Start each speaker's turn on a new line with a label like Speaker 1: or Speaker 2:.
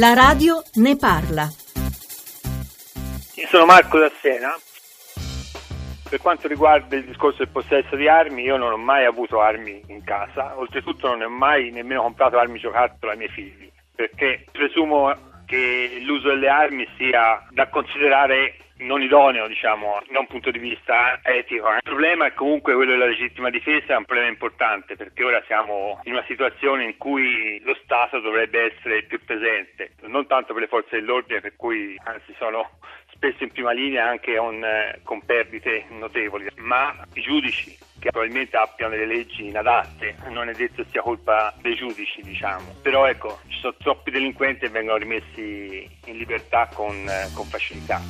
Speaker 1: La radio ne parla.
Speaker 2: Io sono Marco da Siena. Per quanto riguarda il discorso del possesso di armi, io non ho mai avuto armi in casa, oltretutto non ho mai nemmeno comprato armi giocattolo ai miei figli, perché presumo che l'uso delle armi sia da considerare non idoneo, diciamo, da un punto di vista etico. Il problema è comunque quello della legittima difesa, è un problema importante perché ora siamo in una situazione in cui lo Stato dovrebbe essere più presente, non tanto per le forze dell'ordine, per cui anzi sono spesso in prima linea anche con, eh, con perdite notevoli, ma i giudici che probabilmente abbiano delle leggi inadatte, non è detto sia colpa dei giudici, diciamo. Però ecco, ci sono troppi delinquenti e vengono rimessi in libertà con, eh, con facilità.